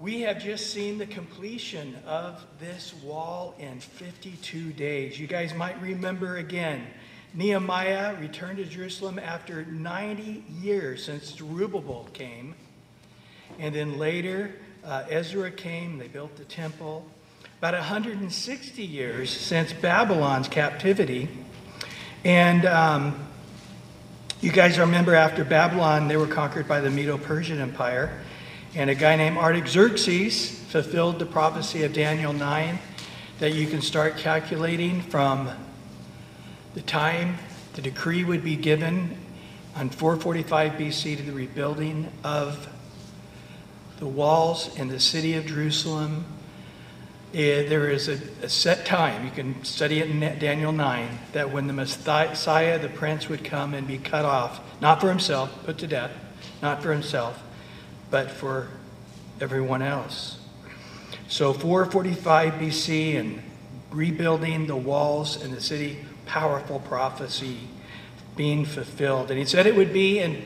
We have just seen the completion of this wall in 52 days. You guys might remember again, Nehemiah returned to Jerusalem after 90 years since Zerubbabel came. And then later, uh, Ezra came, they built the temple. About 160 years since Babylon's captivity. And um, you guys remember after Babylon, they were conquered by the Medo Persian Empire. And a guy named Artaxerxes fulfilled the prophecy of Daniel 9 that you can start calculating from the time the decree would be given on 445 BC to the rebuilding of the walls in the city of Jerusalem. Eh, there is a, a set time, you can study it in Daniel 9, that when the Messiah, the prince, would come and be cut off, not for himself, put to death, not for himself, but for everyone else. So 445 BC and rebuilding the walls in the city, powerful prophecy being fulfilled. And he said it would be in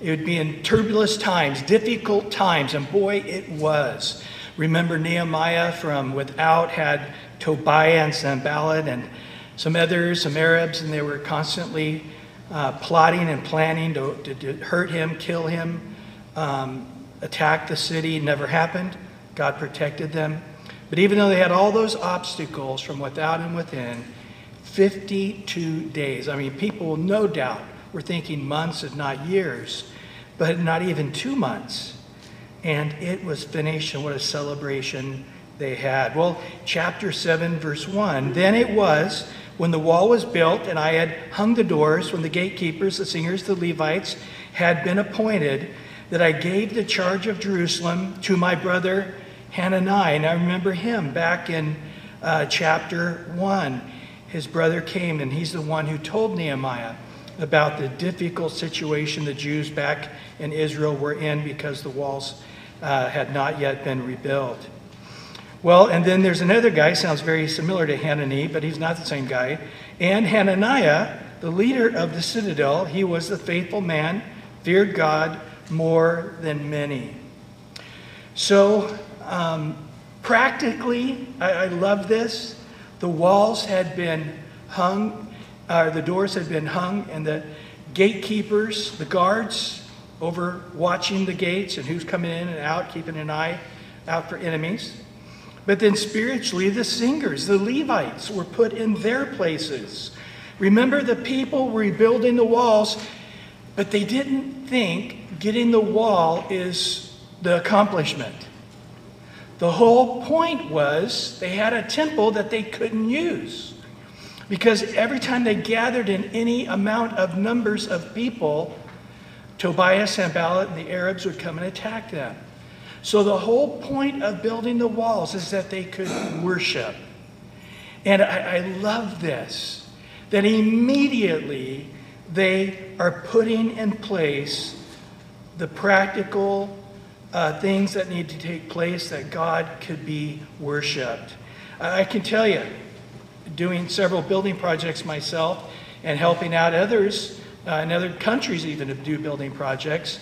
it would be in turbulent times, difficult times, and boy, it was. Remember Nehemiah from without had Tobiah and Sanballat and some others, some Arabs, and they were constantly uh, plotting and planning to, to, to, hurt him, kill him. Um, attack the city. never happened. God protected them. But even though they had all those obstacles from without and within, 52 days. I mean, people, no doubt, were thinking months, if not years, but not even two months. And it was finished, and what a celebration they had. Well, chapter 7, verse 1 Then it was when the wall was built, and I had hung the doors, when the gatekeepers, the singers, the Levites had been appointed that I gave the charge of Jerusalem to my brother Hanani. And I remember him back in uh, chapter 1. His brother came, and he's the one who told Nehemiah about the difficult situation the Jews back in Israel were in because the walls uh, had not yet been rebuilt. Well, and then there's another guy, sounds very similar to Hanani, but he's not the same guy. And Hananiah, the leader of the citadel, he was the faithful man, feared God, more than many. So, um, practically, I, I love this. The walls had been hung, uh, the doors had been hung, and the gatekeepers, the guards, over watching the gates and who's coming in and out, keeping an eye out for enemies. But then spiritually, the singers, the Levites, were put in their places. Remember, the people were rebuilding the walls, but they didn't think getting the wall is the accomplishment. The whole point was they had a temple that they couldn't use. Because every time they gathered in any amount of numbers of people, Tobiah, Sanballat, and the Arabs would come and attack them. So the whole point of building the walls is that they could worship. And I, I love this, that immediately they are putting in place the practical uh, things that need to take place that God could be worshiped. I can tell you, doing several building projects myself and helping out others uh, in other countries even to do building projects,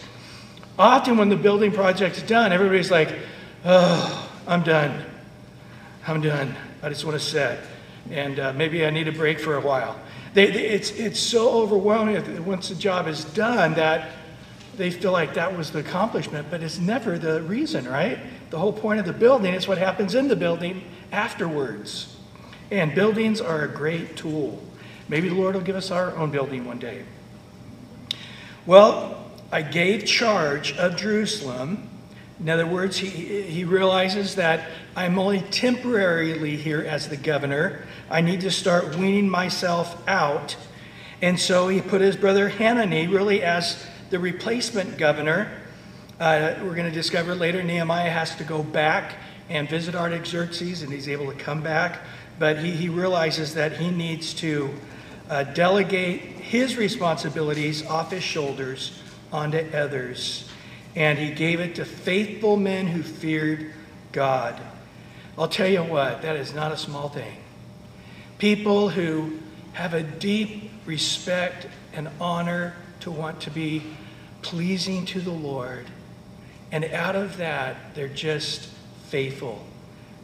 often when the building project's done, everybody's like, oh, I'm done. I'm done. I just want to sit. And uh, maybe I need a break for a while. They, they, it's, it's so overwhelming once the job is done that they feel like that was the accomplishment, but it's never the reason, right? The whole point of the building is what happens in the building afterwards. And buildings are a great tool. Maybe the Lord will give us our own building one day. Well, I gave charge of Jerusalem. In other words, he, he realizes that I'm only temporarily here as the governor. I need to start weaning myself out. And so he put his brother Hanani really as the replacement governor, uh, we're going to discover later, Nehemiah has to go back and visit Artaxerxes, and he's able to come back. But he, he realizes that he needs to uh, delegate his responsibilities off his shoulders onto others. And he gave it to faithful men who feared God. I'll tell you what, that is not a small thing. People who have a deep respect and honor to want to be pleasing to the Lord And out of that, they're just faithful,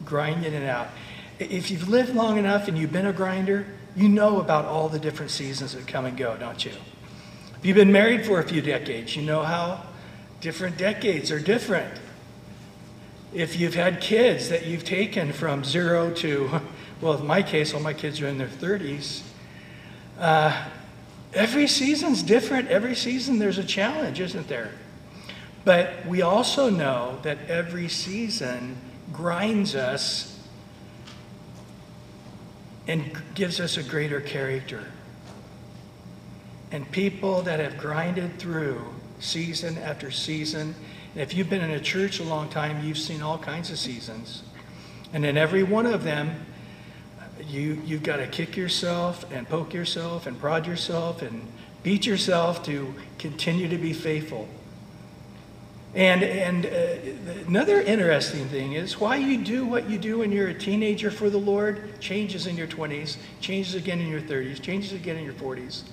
grinding it out. If you've lived long enough and you've been a grinder, you know about all the different seasons that come and go, don't you? If you've been married for a few decades, you know how different decades are different. If you've had kids that you've taken from zero to, well, in my case, all my kids are in their 30s, uh, every season's different. Every season there's a challenge, isn't there? But we also know that every season grinds us and gives us a greater character. And people that have grinded through season after season, and if you've been in a church a long time, you've seen all kinds of seasons. And in every one of them, you, you've got to kick yourself and poke yourself and prod yourself and beat yourself to continue to be faithful. And, and uh, another interesting thing is why you do what you do when you're a teenager for the Lord changes in your 20s, changes again in your 30s, changes again in your 40s.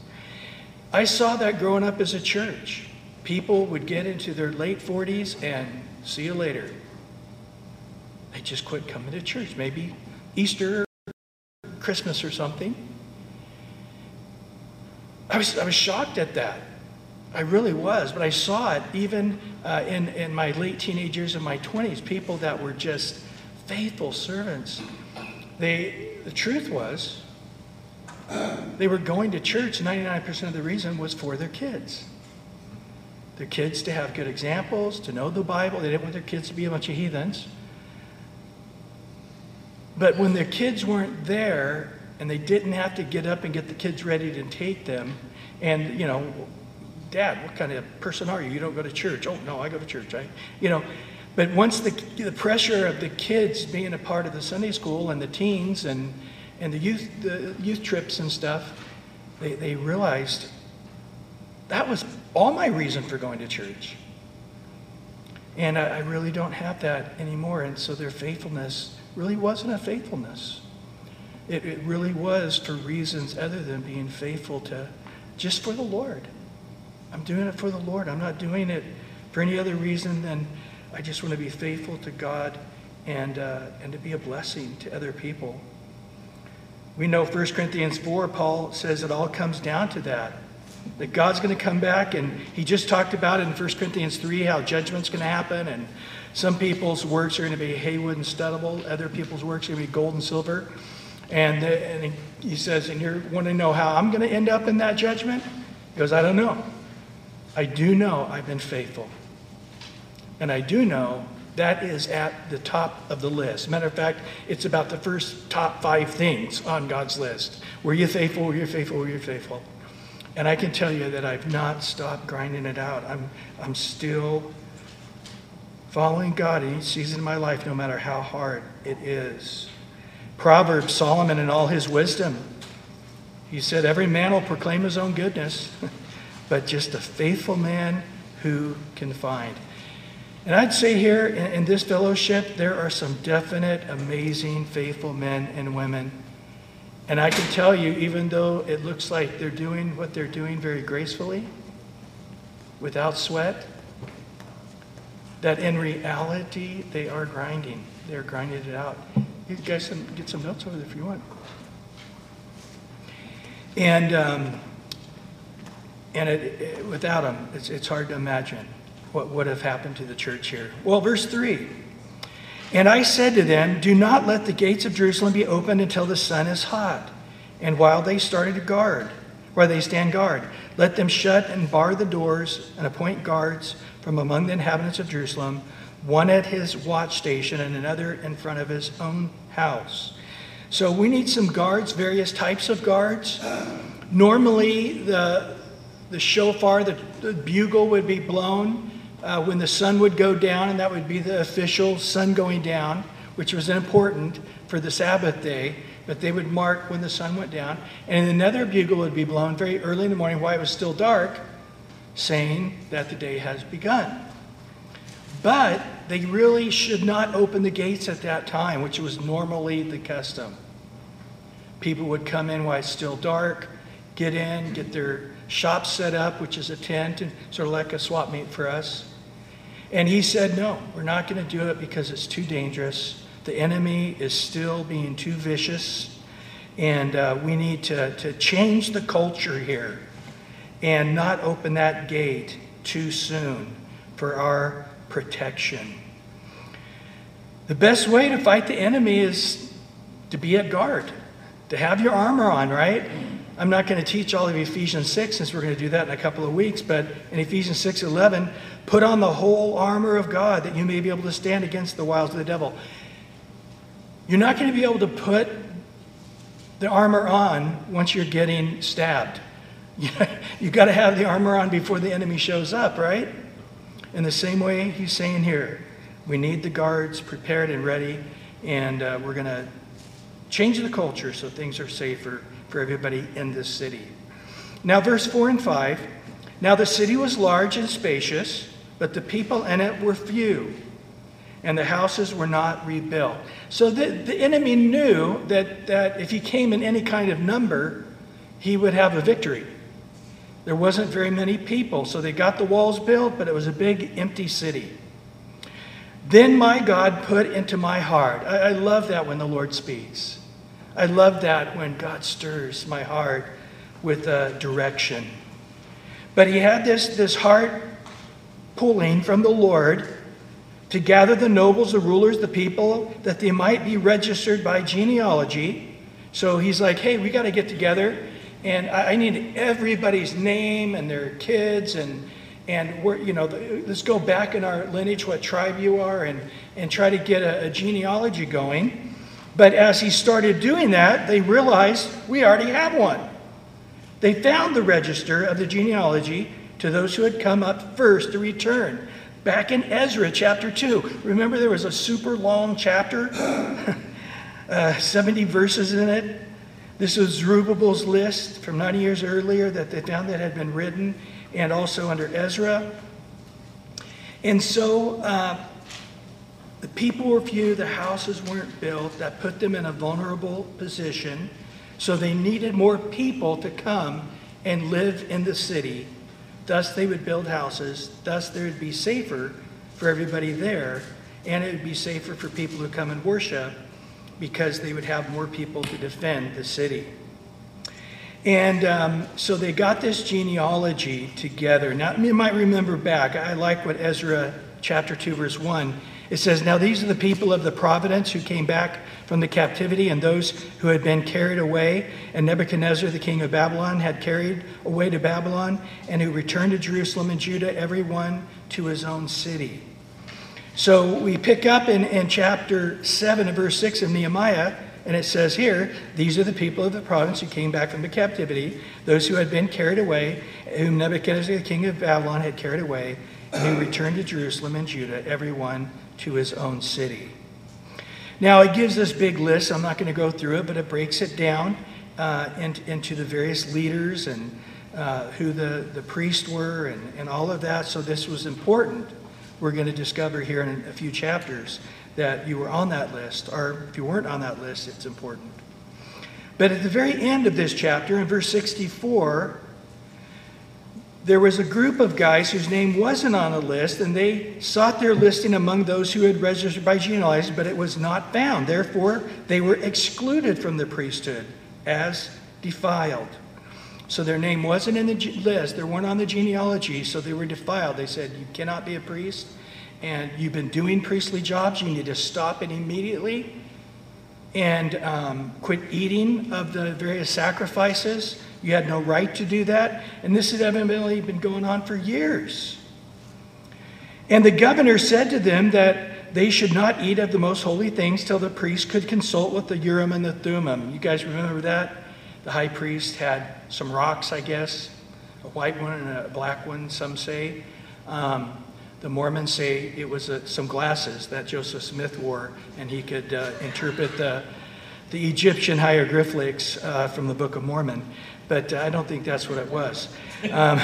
I saw that growing up as a church. People would get into their late 40s and see you later. They just quit coming to church. Maybe Easter, Christmas, or something. I was, I was shocked at that. I really was, but I saw it even uh, in, in my late teenage years and my 20s, people that were just faithful servants. They, the truth was, they were going to church, 99% of the reason was for their kids. Their kids to have good examples, to know the Bible. They didn't want their kids to be a bunch of heathens. But when their kids weren't there and they didn't have to get up and get the kids ready to take them, and, you know, Dad, what kind of person are you? You don't go to church. Oh, no, I go to church. I, you know, but once the, the pressure of the kids being a part of the Sunday school and the teens and, and the youth, the youth trips and stuff, they, they realized that was all my reason for going to church. And I, I really don't have that anymore. And so their faithfulness really wasn't a faithfulness. It, it really was for reasons other than being faithful to just for the Lord. I'm doing it for the Lord. I'm not doing it for any other reason than I just want to be faithful to God and, uh, and to be a blessing to other people. We know 1 Corinthians 4, Paul says it all comes down to that. That God's going to come back, and he just talked about it in 1 Corinthians 3 how judgment's going to happen, and some people's works are going to be haywood and studdable, other people's works are going to be gold and silver. And, uh, and he says, and you want to know how I'm going to end up in that judgment? He goes, I don't know. I do know I've been faithful. And I do know that is at the top of the list. Matter of fact, it's about the first top five things on God's list. Were you faithful? Were you faithful? Were you faithful? And I can tell you that I've not stopped grinding it out. I'm, I'm still following God in each season of my life, no matter how hard it is. Proverbs, Solomon, in all his wisdom, he said, Every man will proclaim his own goodness. but just a faithful man who can find. And I'd say here in, in, this fellowship, there are some definite, amazing, faithful men and women. And I can tell you, even though it looks like they're doing what they're doing very gracefully, without sweat, that in reality, they are grinding. They're grinding it out. You guys can get some notes over there if you want. And um, and it, it, without them, it's, it's hard to imagine what would have happened to the church here. Well, verse 3 And I said to them, Do not let the gates of Jerusalem be opened until the sun is hot. And while they started to guard, while they stand guard, let them shut and bar the doors and appoint guards from among the inhabitants of Jerusalem, one at his watch station and another in front of his own house. So we need some guards, various types of guards. Normally, the, the shofar, the, the bugle would be blown uh, when the sun would go down, and that would be the official sun going down, which was important for the Sabbath day. But they would mark when the sun went down. And another bugle would be blown very early in the morning while it was still dark, saying that the day has begun. But they really should not open the gates at that time, which was normally the custom. People would come in while it's still dark, get in, get their shop set up, which is a tent, and sort of like a swap meet for us. And he said, No, we're not going to do it because it's too dangerous. The enemy is still being too vicious. And uh, we need to, to change the culture here and not open that gate too soon for our protection. The best way to fight the enemy is to be at guard, to have your armor on, right? I'm not going to teach all of Ephesians 6 since we're going to do that in a couple of weeks, but in Ephesians 6 11, put on the whole armor of God that you may be able to stand against the wiles of the devil. You're not going to be able to put the armor on once you're getting stabbed. You've got to have the armor on before the enemy shows up, right? In the same way, he's saying here, we need the guards prepared and ready, and uh, we're going to change the culture so things are safer for everybody in this city. Now, verse 4 and 5 Now the city was large and spacious, but the people in it were few, and the houses were not rebuilt. So the, the enemy knew that, that if he came in any kind of number, he would have a victory. There wasn't very many people, so they got the walls built, but it was a big empty city. Then my God put into my heart. I, I love that when the Lord speaks. I love that when God stirs my heart with a direction. But he had this, this heart pulling from the Lord to gather the nobles, the rulers, the people, that they might be registered by genealogy. So he's like, hey, we got to get together, and I, I need everybody's name and their kids, and and we're, you know, let's go back in our lineage, what tribe you are, and and try to get a, a genealogy going. But as he started doing that, they realized we already have one. They found the register of the genealogy to those who had come up first to return. Back in Ezra chapter 2. Remember, there was a super long chapter, uh, 70 verses in it. This was Zerubbabel's list from 90 years earlier that they found that had been written, and also under Ezra. And so, uh, the people were few, the houses weren't built. That put them in a vulnerable position. So they needed more people to come and live in the city. Thus, they would build houses. Thus, there would be safer for everybody there. And it would be safer for people who come and worship because they would have more people to defend the city. And um, so they got this genealogy together. Now, you might remember back, I like what Ezra chapter 2, verse 1 it says, Now these are the people of the providence who came back from the captivity, and those who had been carried away, and Nebuchadnezzar, the king of Babylon, had carried away to Babylon, and who returned to Jerusalem and Judah, every one to his own city. So we pick up in, in chapter 7 and verse 6 of Nehemiah, and it says here, These are the people of the province who came back from the captivity, those who had been carried away, whom Nebuchadnezzar, the king of Babylon, had carried away, and who returned to Jerusalem and Judah, everyone to his own city. Now, it gives this big list. I'm not going to go through it, but it breaks it down uh, into, into, the various leaders and uh, who the, the priests were and, and all of that. So, this was important. We're going to discover here in a few chapters that you were on that list, or if you weren't on that list, it's important. But at the very end of this chapter, in verse 64, there was a group of guys whose name wasn't on a list, and they sought their listing among those who had registered by genealogy, but it was not found. Therefore, they were excluded from the priesthood as defiled. So their name wasn't in the list, they weren't on the genealogy, so they were defiled. They said, You cannot be a priest, and you've been doing priestly jobs, you need to stop it immediately and um, quit eating of the various sacrifices you had no right to do that. And this has evidently been going on for years. And the governor said to them that they should not eat of the most holy things till the priest could consult with the Urim and the Thummim. You guys remember that? The high priest had some rocks, I guess, a white one and a black one, some say. Um, the Mormons say it was uh, some glasses that Joseph Smith wore, and he could uh, interpret the, the Egyptian hieroglyphics uh, from the Book of Mormon but I don't think that's what it was. Um,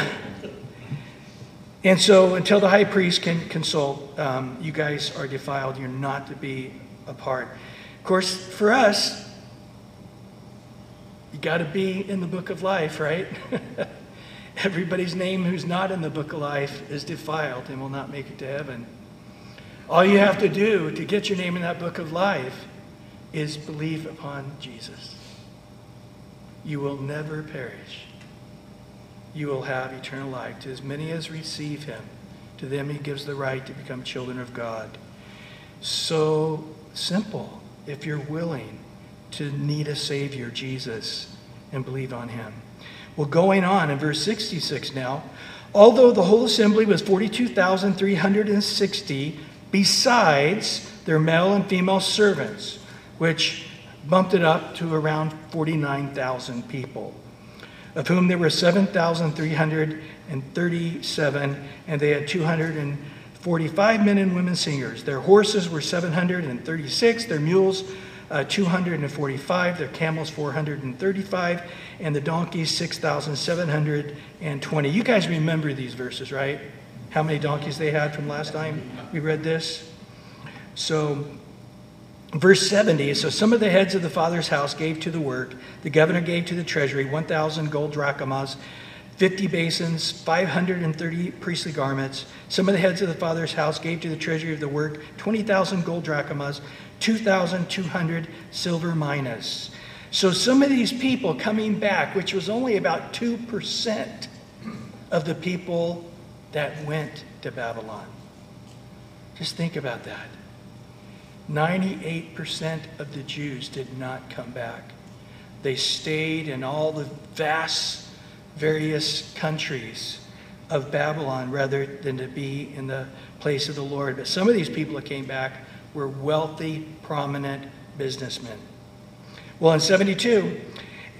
and so, until the high priest can consult, um, you guys are defiled. You're not to be a part. Of course, for us, you got to be in the book of life, right? Everybody's name who's not in the book of life is defiled and will not make it to heaven. All you have to do to get your name in that book of life is believe upon Jesus. You will never perish. You will have eternal life. To as many as receive him, to them he gives the right to become children of God. So simple if you're willing to need a Savior, Jesus, and believe on him. Well, going on in verse 66 now, although the whole assembly was 42,360, besides their male and female servants, which bumped it up to around 49,000 people, of whom there were 7,337, and they had 245 men and women singers. Their horses were 736, their mules uh, 245, their camels 435, and the donkeys 6,720. You guys remember these verses, right? How many donkeys they had from last time we read this? So, verse 70 so some of the heads of the father's house gave to the work, the governor gave to the treasury 1,000 gold drachmas. 50 basins, 530 priestly garments. Some of the heads of the father's house gave to the treasury of the work 20,000 gold drachmas, 2,200 silver minas. So some of these people coming back, which was only about 2% of the people that went to Babylon. Just think about that. 98% of the Jews did not come back. They stayed in all the vast, various countries of Babylon rather than to be in the place of the Lord. But some of these people that came back were wealthy, prominent businessmen. Well, in 72,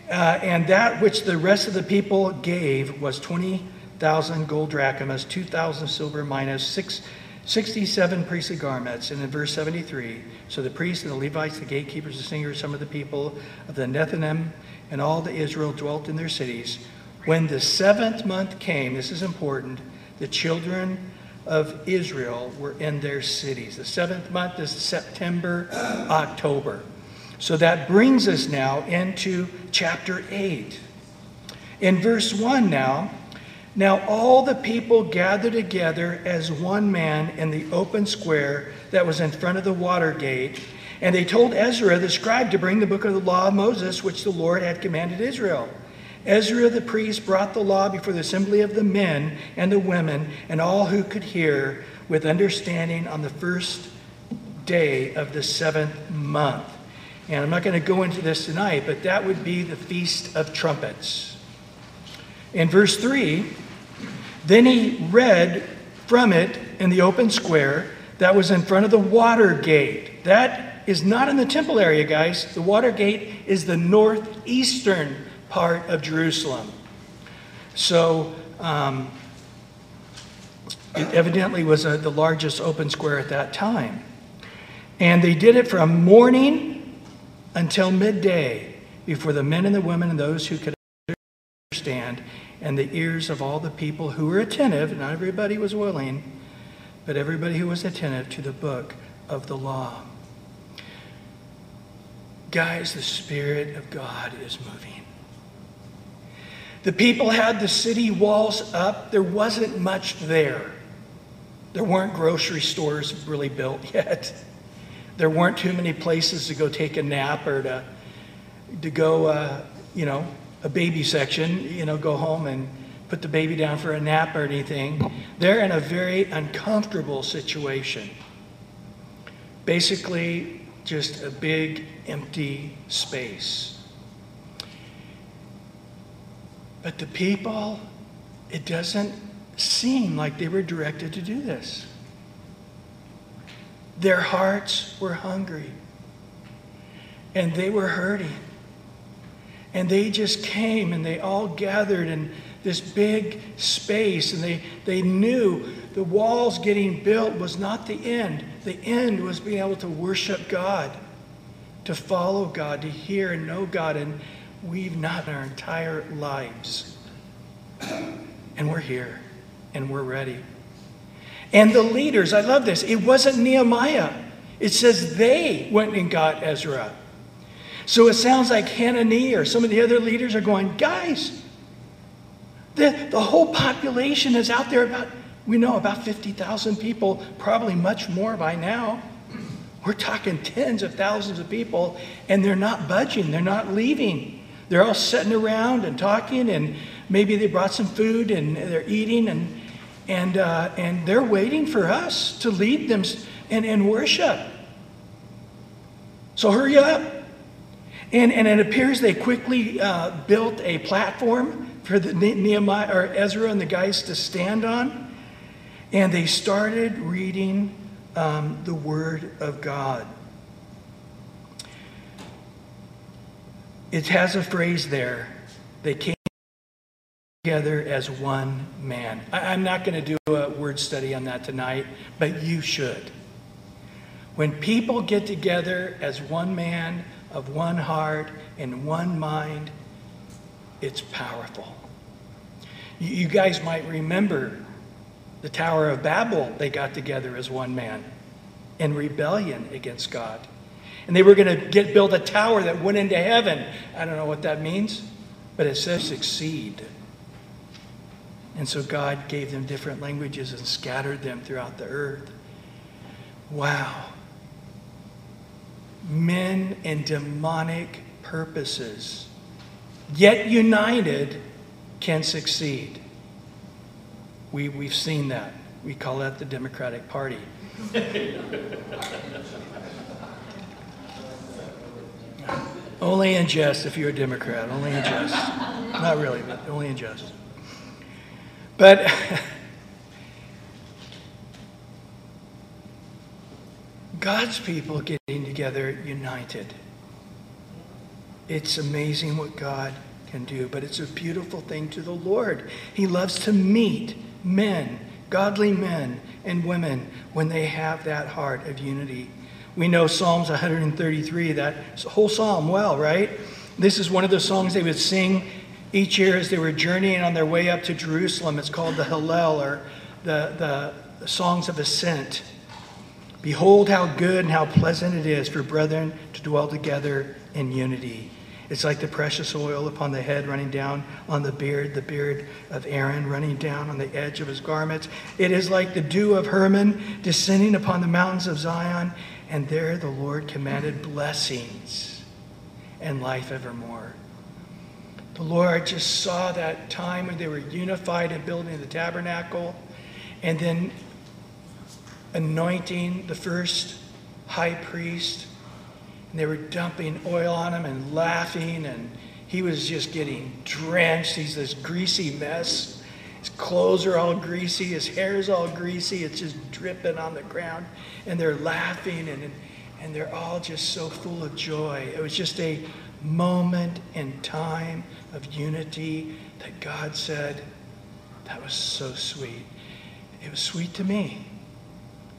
uh, and that which the rest of the people gave was 20,000 gold drachmas, 2,000 silver minas, six, 67 priestly garments. And in verse 73, so the priests and the Levites, the gatekeepers, the singers, some of the people of the Nethinim, and all the Israel dwelt in their cities. When the seventh month came, this is important, the children of Israel were in their cities. The seventh month is September, October. So that brings us now into chapter 8. In verse 1 now, now all the people gathered together as one man in the open square that was in front of the water gate, and they told Ezra the scribe to bring the book of the law of Moses, which the Lord had commanded Israel. Ezra the priest brought the law before the assembly of the men and the women and all who could hear with understanding on the first day of the seventh month. And I'm not going to go into this tonight, but that would be the Feast of Trumpets. In verse 3, then he read from it in the open square that was in front of the water gate. That is not in the temple area, guys. The water gate is the northeastern part of Jerusalem. So um, it evidently was a, the largest open square at that time. And they did it from morning until midday before the men and the women and those who could understand and the ears of all the people who were attentive, not everybody was willing, but everybody who was attentive to the book of the law. Guys, the Spirit of God is moving. The people had the city walls up. There wasn't much there. There weren't grocery stores really built yet. There weren't too many places to go take a nap or to, to go, uh, you know, a baby section, you know, go home and put the baby down for a nap or anything. They're in a very uncomfortable situation. Basically, just a big empty space. But the people, it doesn't seem like they were directed to do this. Their hearts were hungry and they were hurting. And they just came and they all gathered in this big space and they, they knew the walls getting built was not the end. The end was being able to worship God, to follow God, to hear and know God. And we've not our entire lives. And we're here and we're ready. And the leaders, I love this. It wasn't Nehemiah. It says they went and got Ezra. So it sounds like Hanani or some of the other leaders are going, guys, the, the whole population is out there about We know about 50,000 people, probably much more by now. We're talking tens of thousands of people, and they're not budging, they're not leaving. They're all sitting around and talking, and maybe they brought some food and they're eating, and, and, uh, and they're waiting for us to lead them and, and worship. So hurry up. And, and it appears they quickly uh, built a platform for the Nehemiah or Ezra and the guys to stand on. And they started reading um, the Word of God. It has a phrase there. They came together as one man. I, I'm not going to do a word study on that tonight, but you should. When people get together as one man, of one heart, and one mind, it's powerful. You guys might remember the Tower of Babel, they got together as one man in rebellion against God. And they were going to get build a tower that went into heaven. I don't know what that means, but it says succeed. And so God gave them different languages and scattered them throughout the earth. Wow men and demonic purposes, yet united, can succeed. We, we've seen that. We call that the Democratic Party. only in jest if you're a Democrat, only in jest. Not really, but only in jest. But God's people getting together united. It's amazing what God can do, but it's a beautiful thing to the Lord. He loves to meet men, godly men and women, when they have that heart of unity. We know Psalms 133, that whole psalm well, right? This is one of the songs they would sing each year as they were journeying on their way up to Jerusalem. It's called the Hallel, or the, the songs of ascent. Behold, how good and how pleasant it is for brethren to dwell together in unity. It's like the precious oil upon the head running down on the beard, the beard of Aaron running down on the edge of his garments. It is like the dew of Hermon descending upon the mountains of Zion. And there the Lord commanded blessings and life evermore. The Lord just saw that time when they were unified in building the tabernacle. And then anointing the first high priest. And they were dumping oil on him and laughing, and he was just getting drenched. He's this greasy mess. His clothes are all greasy, his hair is all greasy, it's just dripping on the ground. And they're laughing, and, and they're all just so full of joy. It was just a moment in time of unity that God said, That was so sweet. It was sweet to me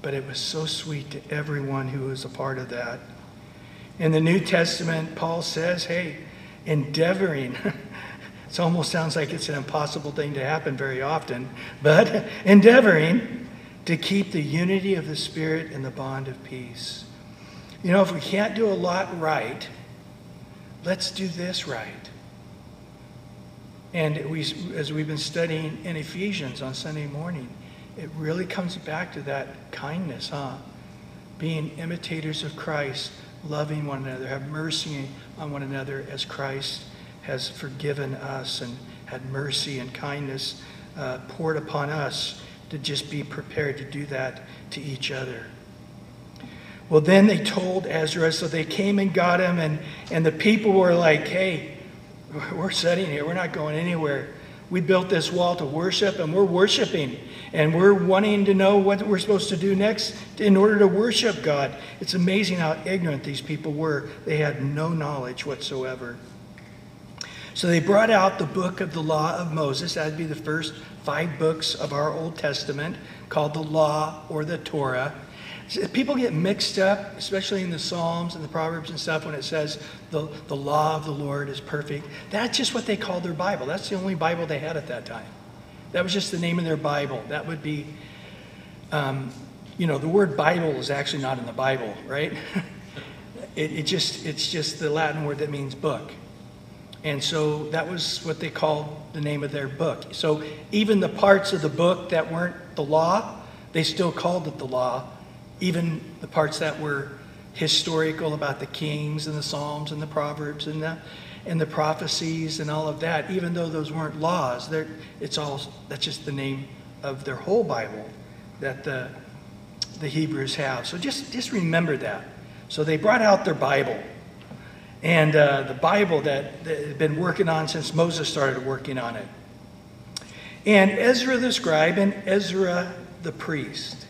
but it was so sweet to everyone who was a part of that. In the New Testament, Paul says, hey, endeavoring. it almost sounds like it's an impossible thing to happen very often, but endeavoring to keep the unity of the Spirit and the bond of peace. You know, if we can't do a lot right, let's do this right. And we, as we've been studying in Ephesians on Sunday morning, it really comes back to that kindness, huh? Being imitators of Christ, loving one another, have mercy on one another as Christ has forgiven us and had mercy and kindness uh, poured upon us to just be prepared to do that to each other. Well, then they told Ezra, so they came and got him, and, and the people were like, hey, we're sitting here, we're not going anywhere. We built this wall to worship, and we're worshiping. And we're wanting to know what we're supposed to do next in order to worship God. It's amazing how ignorant these people were. They had no knowledge whatsoever. So they brought out the book of the law of Moses. That'd be the first five books of our Old Testament called the law or the Torah. People get mixed up, especially in the Psalms and the Proverbs and stuff, when it says the, the law of the Lord is perfect. That's just what they called their Bible. That's the only Bible they had at that time. That was just the name of their Bible. That would be, um, you know, the word Bible is actually not in the Bible, right? it, it just, it's just the Latin word that means book. And so that was what they called the name of their book. So even the parts of the book that weren't the law, they still called it the law. Even the parts that were historical about the kings and the psalms and the proverbs and the and the prophecies and all of that, even though those weren't laws, it's all that's just the name of their whole Bible that the the Hebrews have. So just just remember that. So they brought out their Bible and uh, the Bible that they had been working on since Moses started working on it. And Ezra the scribe and Ezra the priest.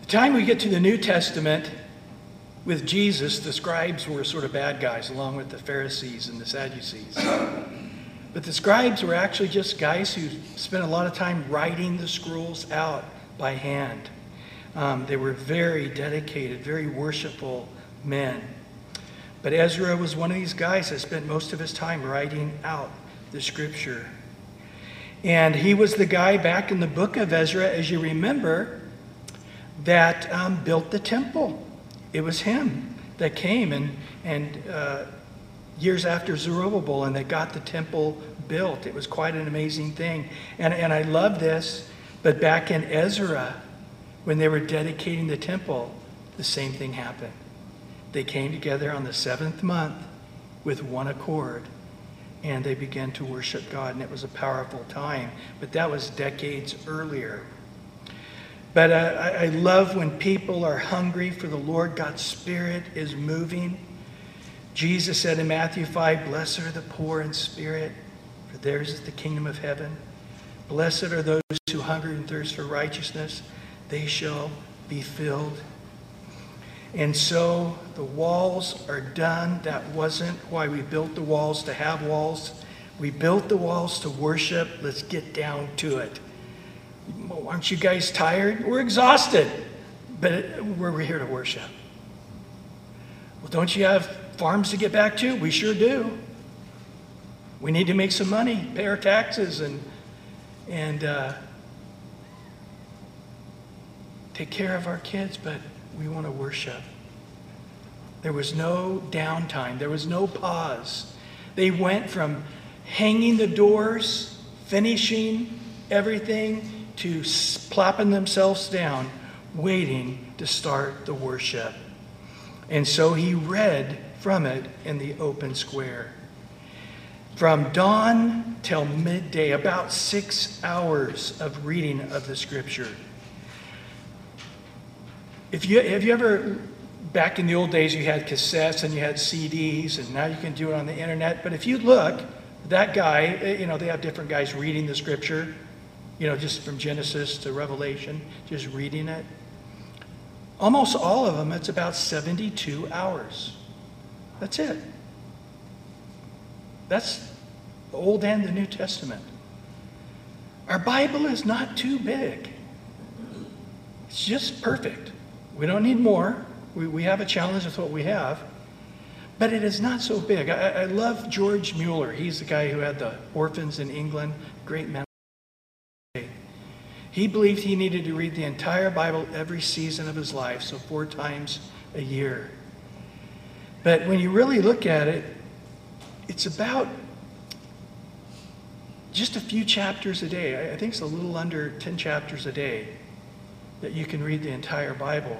The time we get to the New Testament with Jesus, the scribes were sort of bad guys, along with the Pharisees and the Sadducees. But the scribes were actually just guys who spent a lot of time writing the scrolls out by hand. Um, they were very dedicated, very worshipful men. But Ezra was one of these guys that spent most of his time writing out the scripture. And he was the guy back in the book of Ezra, as you remember, that um, built the temple. It was him that came and, and uh, years after Zerubbabel and they got the temple built. It was quite an amazing thing. And, and I love this, but back in Ezra, when they were dedicating the temple, the same thing happened. They came together on the seventh month with one accord and they began to worship God, and it was a powerful time. But that was decades earlier. But uh, I, I love when people are hungry for the Lord, God's Spirit is moving. Jesus said in Matthew 5, Blessed are the poor in spirit, for theirs is the kingdom of heaven. Blessed are those who hunger and thirst for righteousness, they shall be filled. And so the walls are done. That wasn't why we built the walls to have walls. We built the walls to worship. Let's get down to it. Aren't you guys tired? We're exhausted, but we're here to worship. Well, don't you have farms to get back to? We sure do. We need to make some money, pay our taxes, and and uh, take care of our kids, but we want to worship. There was no downtime, there was no pause. They went from hanging the doors, finishing everything, to plopping themselves down, waiting to start the worship. And so he read from it in the open square. From dawn till midday, about six hours of reading of the scripture. If you, have you ever, back in the old days, you had cassettes and you had CDs, and now you can do it on the internet. But if you look, that guy, eh, you know, they have different guys reading the scripture, you know, just from Genesis to Revelation, just reading it. Almost all of them, it's about 72 hours. That's it. That's the Old and the New Testament. Our Bible is not too big, it's just perfect. We don't need more. We, we have a challenge with what we have. But it is not so big. I, I love George Mueller. He's the guy who had the orphans in England, great man. He believed he needed to read the entire Bible every season of his life, so four times a year. But when you really look at it, it's about just a few chapters a day. I think it's a little under 10 chapters a day that you can read the entire Bible,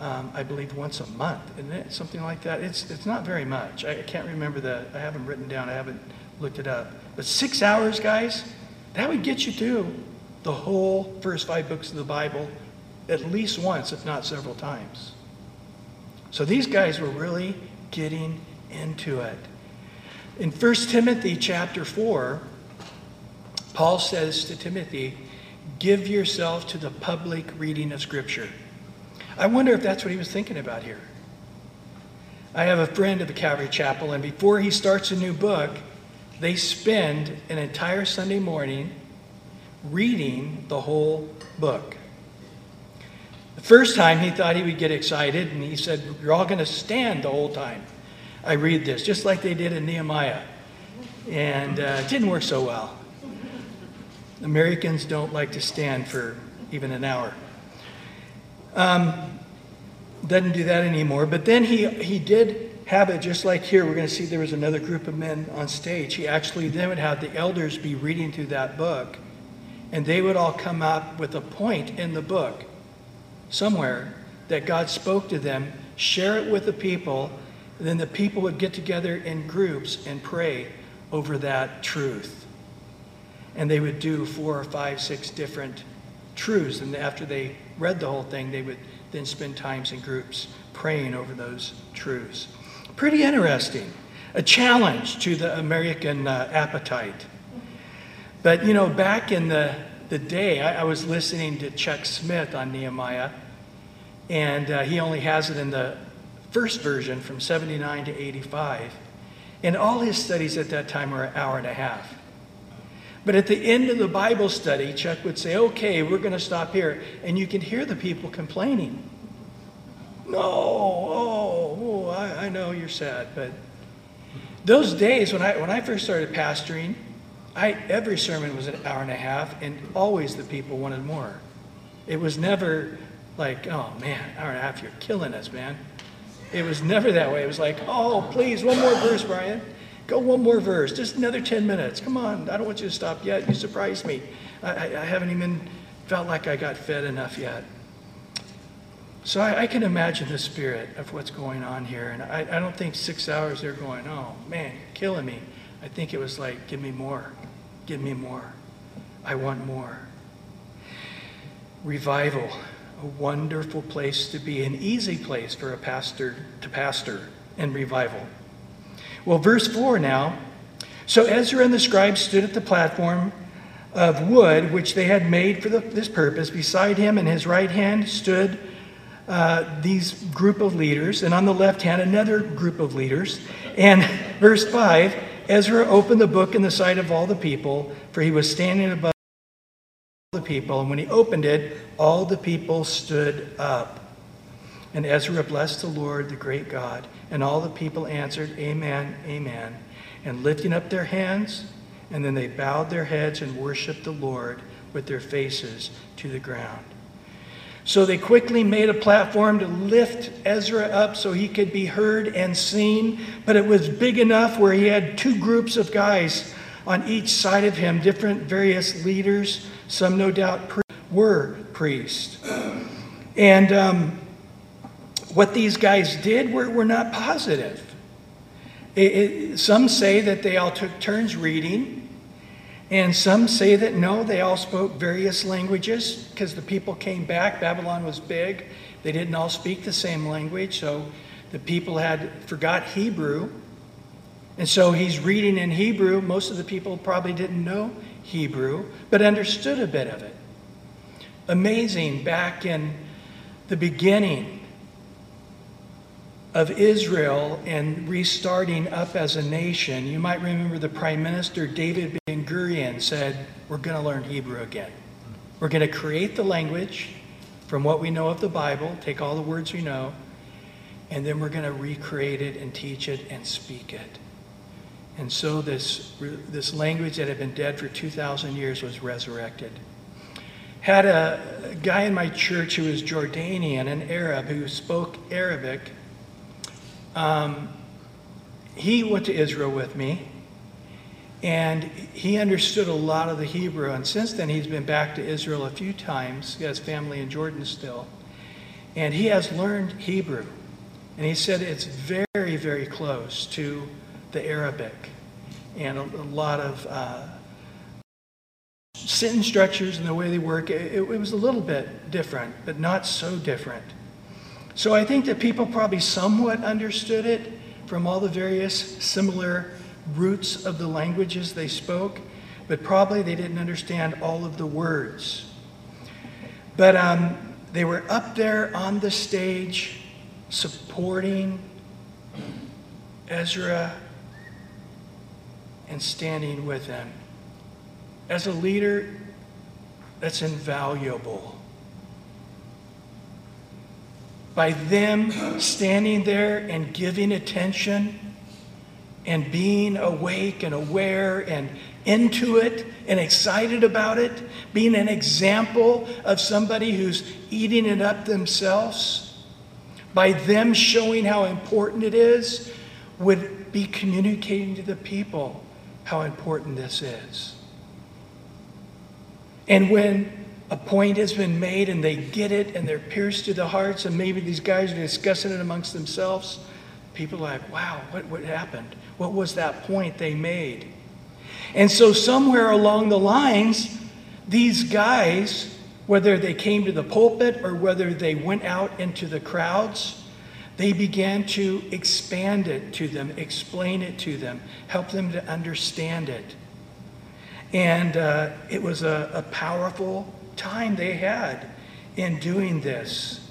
um, I believe, once a month, isn't it? Something like that. It's, it's not very much. I, can't remember the, I haven't written down, I haven't looked it up. But six hours, guys, that would get you through the whole first five books of the Bible at least once, if not several times. So these guys were really getting into it. In 1 Timothy chapter 4, Paul says to Timothy, Give yourself to the public reading of Scripture. I wonder if that's what he was thinking about here. I have a friend at the Calvary Chapel, and before he starts a new book, they spend an entire Sunday morning reading the whole book. The first time he thought he would get excited, and he said, You're all going to stand the whole time. I read this, just like they did in Nehemiah. And uh, it didn't work so well. Americans don't like to stand for even an hour. Um, doesn't do that anymore. But then he, he did have it just like here. We're going to see there was another group of men on stage. He actually then would have the elders be reading through that book, and they would all come up with a point in the book somewhere that God spoke to them, share it with the people, and then the people would get together in groups and pray over that truth. And they would do four or five, six different truths. And after they read the whole thing, they would then spend times in groups praying over those truths. Pretty interesting. A challenge to the American uh, appetite. But, you know, back in the, the day, I, I was listening to Chuck Smith on Nehemiah, and uh, he only has it in the first version from 79 to 85. And all his studies at that time were an hour and a half. But at the end of the Bible study, Chuck would say, okay, we're going to stop here. And you can hear the people complaining. No, oh, oh I, I know you're sad. But those days when I, when I first started pastoring, I, every sermon was an hour and a half, and always the people wanted more. It was never like, oh man, hour and a half, you're killing us, man. It was never that way. It was like, oh, please, one more verse, Brian. Go one more verse, just another 10 minutes. Come on, I don't want you to stop yet. You surprised me. I, I, I haven't even felt like I got fed enough yet. So I, I, can imagine the spirit of what's going on here. And I, I don't think six hours they're going, oh man, killing me. I think it was like, give me more, give me more. I want more. Revival, a wonderful place to be, an easy place for a pastor to pastor in revival. Well, verse 4 now. So Ezra and the scribes stood at the platform of wood which they had made for the, this purpose. Beside him in his right hand stood uh, these group of leaders, and on the left hand, another group of leaders. And verse 5 Ezra opened the book in the sight of all the people, for he was standing above the people. And when he opened it, all the people stood up. And Ezra blessed the Lord, the great God. And all the people answered, Amen, Amen. And lifting up their hands, and then they bowed their heads and worshiped the Lord with their faces to the ground. So they quickly made a platform to lift Ezra up so he could be heard and seen. But it was big enough where he had two groups of guys on each side of him, different various leaders. Some, no doubt, were priests. And um, what these guys did were, not positive. It, it, some say that they all took turns reading, and some say that no, they all spoke various languages because the people came back. Babylon was big. They didn't all speak the same language, so the people had forgot Hebrew. And so he's reading in Hebrew. Most of the people probably didn't know Hebrew, but understood a bit of it. Amazing back in the beginning of Israel and restarting up as a nation, you might remember the Prime Minister David Ben Gurion said, We're going to learn Hebrew again. We're going to create the language from what we know of the Bible, take all the words we know, and then we're going to recreate it and teach it and speak it. And so this, this language that had been dead for 2,000 years was resurrected. Had a, guy in my church who was Jordanian, an Arab, who spoke Arabic um, he went to Israel with me, and he understood a lot of the Hebrew. And since then, he's been back to Israel a few times. He has family in Jordan still. And he has learned Hebrew. And he said it's very, very close to the Arabic and a, a lot of uh, sentence structures and the way they work. It, it was a little bit different, but not so different. So I think that people probably somewhat understood it from all the various similar roots of the languages they spoke, but probably they didn't understand all of the words. But um, they were up there on the stage supporting Ezra and standing with him. As a leader, that's invaluable by them standing there and giving attention and being awake and aware and into it and excited about it, being an example of somebody who's eating it up themselves, by them showing how important it is would be communicating to the people how important this is. And when a point has been made and they get it and they're pierced to the hearts, and maybe these guys are discussing it amongst themselves, people are like, wow, what, what happened? What was that point they made? And so, somewhere along the lines, these guys, whether they came to the pulpit or whether they went out into the crowds, they began to expand it to them, explain it to them, help them to understand it. And uh, it was a, a powerful time they had in doing this.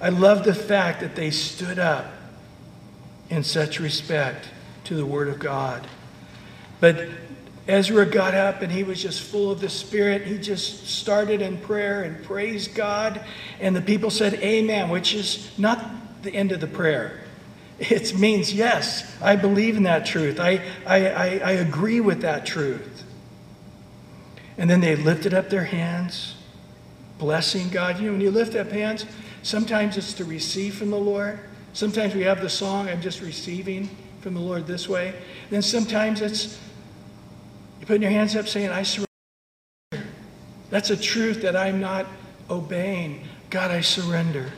I love the fact that they stood up in such respect to the Word of God. But Ezra got up and he was just full of the Spirit. He just started in prayer and praised God. And the people said, Amen, which is not the end of the prayer. It means, yes, I believe in that truth. I, I, I, I agree with that truth. And then they lifted up their hands, blessing God. You know, when you lift up hands, sometimes it's to receive from the Lord. Sometimes we have the song, I'm just receiving from the Lord this way. Then sometimes it's you putting your hands up saying, I surrender. That's a truth that I'm not obeying. God, I surrender.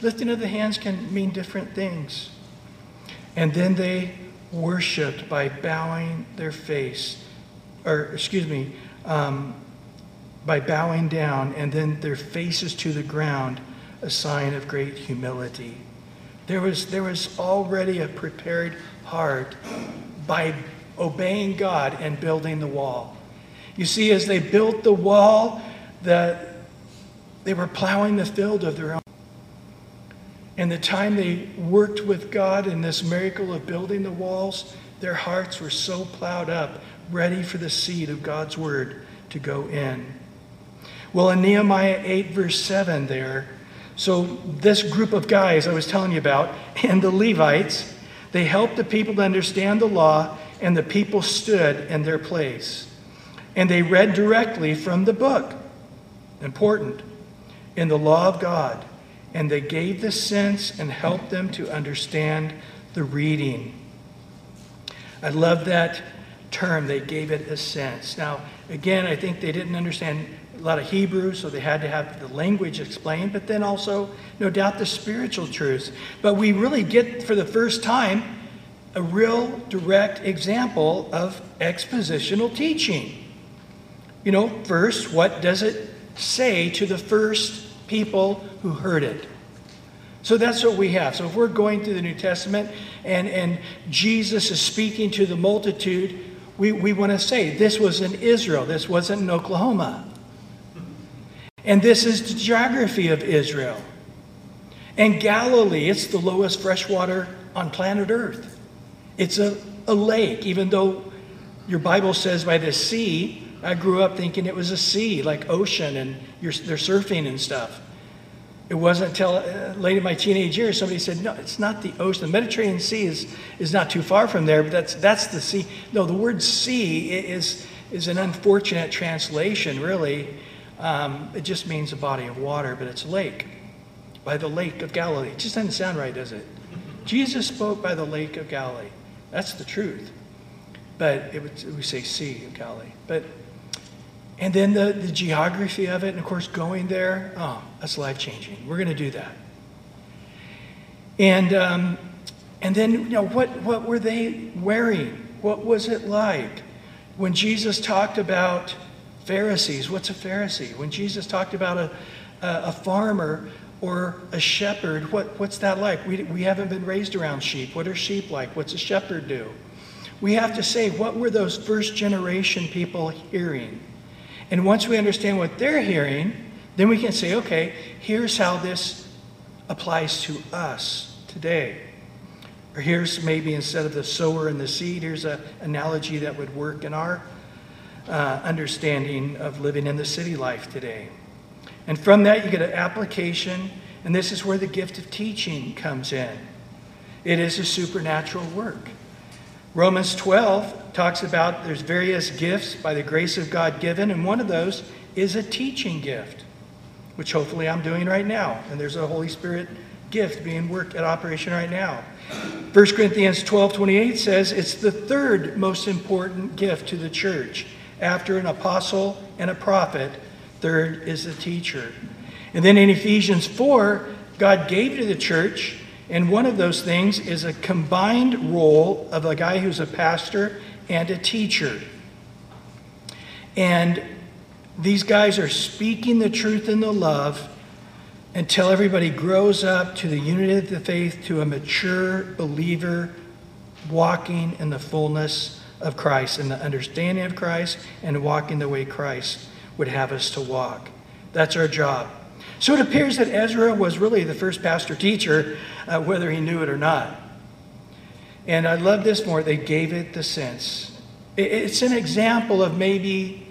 Lifting of the hands can mean different things. And then they worshiped by bowing their face, or excuse me, um, by bowing down and then their faces to the ground, a sign of great humility. There was, there was already a prepared heart by obeying God and building the wall. You see, as they built the wall, the, they were plowing the field of their own. And the time they worked with God in this miracle of building the walls, their hearts were so plowed up, ready for the seed of God's word to go in. Well, in Nehemiah 8, verse 7, there, so this group of guys I was telling you about, and the Levites, they helped the people to understand the law, and the people stood in their place. And they read directly from the book, important, in the law of God. And they gave the sense and helped them to understand the reading. I love that term. They gave it a sense. Now, again, I think they didn't understand a lot of Hebrew, so they had to have the language explained, but then also, no doubt, the spiritual truths. But we really get, for the first time, a real direct example of expositional teaching. You know, first, what does it say to the first people who heard it? So that's what we have. So if we're going through the New Testament and, and Jesus is speaking to the multitude, we, we want to say this was in Israel, this wasn't in Oklahoma. And this is the geography of Israel. And Galilee, it's the lowest freshwater on planet Earth. It's a, a lake, even though your Bible says by the sea. I grew up thinking it was a sea, like ocean, and they're surfing and stuff. It wasn't until uh, late in my teenage years somebody said, no, it's not the ocean. The Mediterranean Sea is, is not too far from there, but that's, that's the sea. No, the word sea is, is an unfortunate translation, really. Um, it just means a body of water, but it's a lake, by the lake of Galilee. It just doesn't sound right, does it? Jesus spoke by the lake of Galilee. That's the truth. But it would, we say sea of Galilee. But and then the, the geography of it, and of course going there, oh, that's life changing. We're going to do that. And um, and then you know what what were they wearing? What was it like when Jesus talked about Pharisees? What's a Pharisee? When Jesus talked about a a, a farmer or a shepherd, what, what's that like? We, we haven't been raised around sheep. What are sheep like? What's a shepherd do? We have to say, what were those first generation people hearing? And once we understand what they're hearing, then we can say, okay, here's how this applies to us today. Or here's maybe instead of the sower and the seed, here's an analogy that would work in our uh, understanding of living in the city life today. And from that, you get an application, and this is where the gift of teaching comes in. It is a supernatural work. Romans 12 talks about there's various gifts by the grace of God given, and one of those is a teaching gift, which hopefully I'm doing right now. And there's a Holy Spirit gift being worked at operation right now. 1 Corinthians 12 28 says it's the third most important gift to the church. After an apostle and a prophet, third is the teacher. And then in Ephesians 4, God gave to the church, and one of those things is a combined role of a guy who's a pastor and a teacher. And these guys are speaking the truth in the love until everybody grows up to the unity of the faith, to a mature believer walking in the fullness of Christ, and the understanding of Christ, and walking the way Christ would have us to walk. That's our job. So it appears that Ezra was really the first pastor teacher, uh, whether he knew it or not. And I love this more. They gave it the sense. It's an example of maybe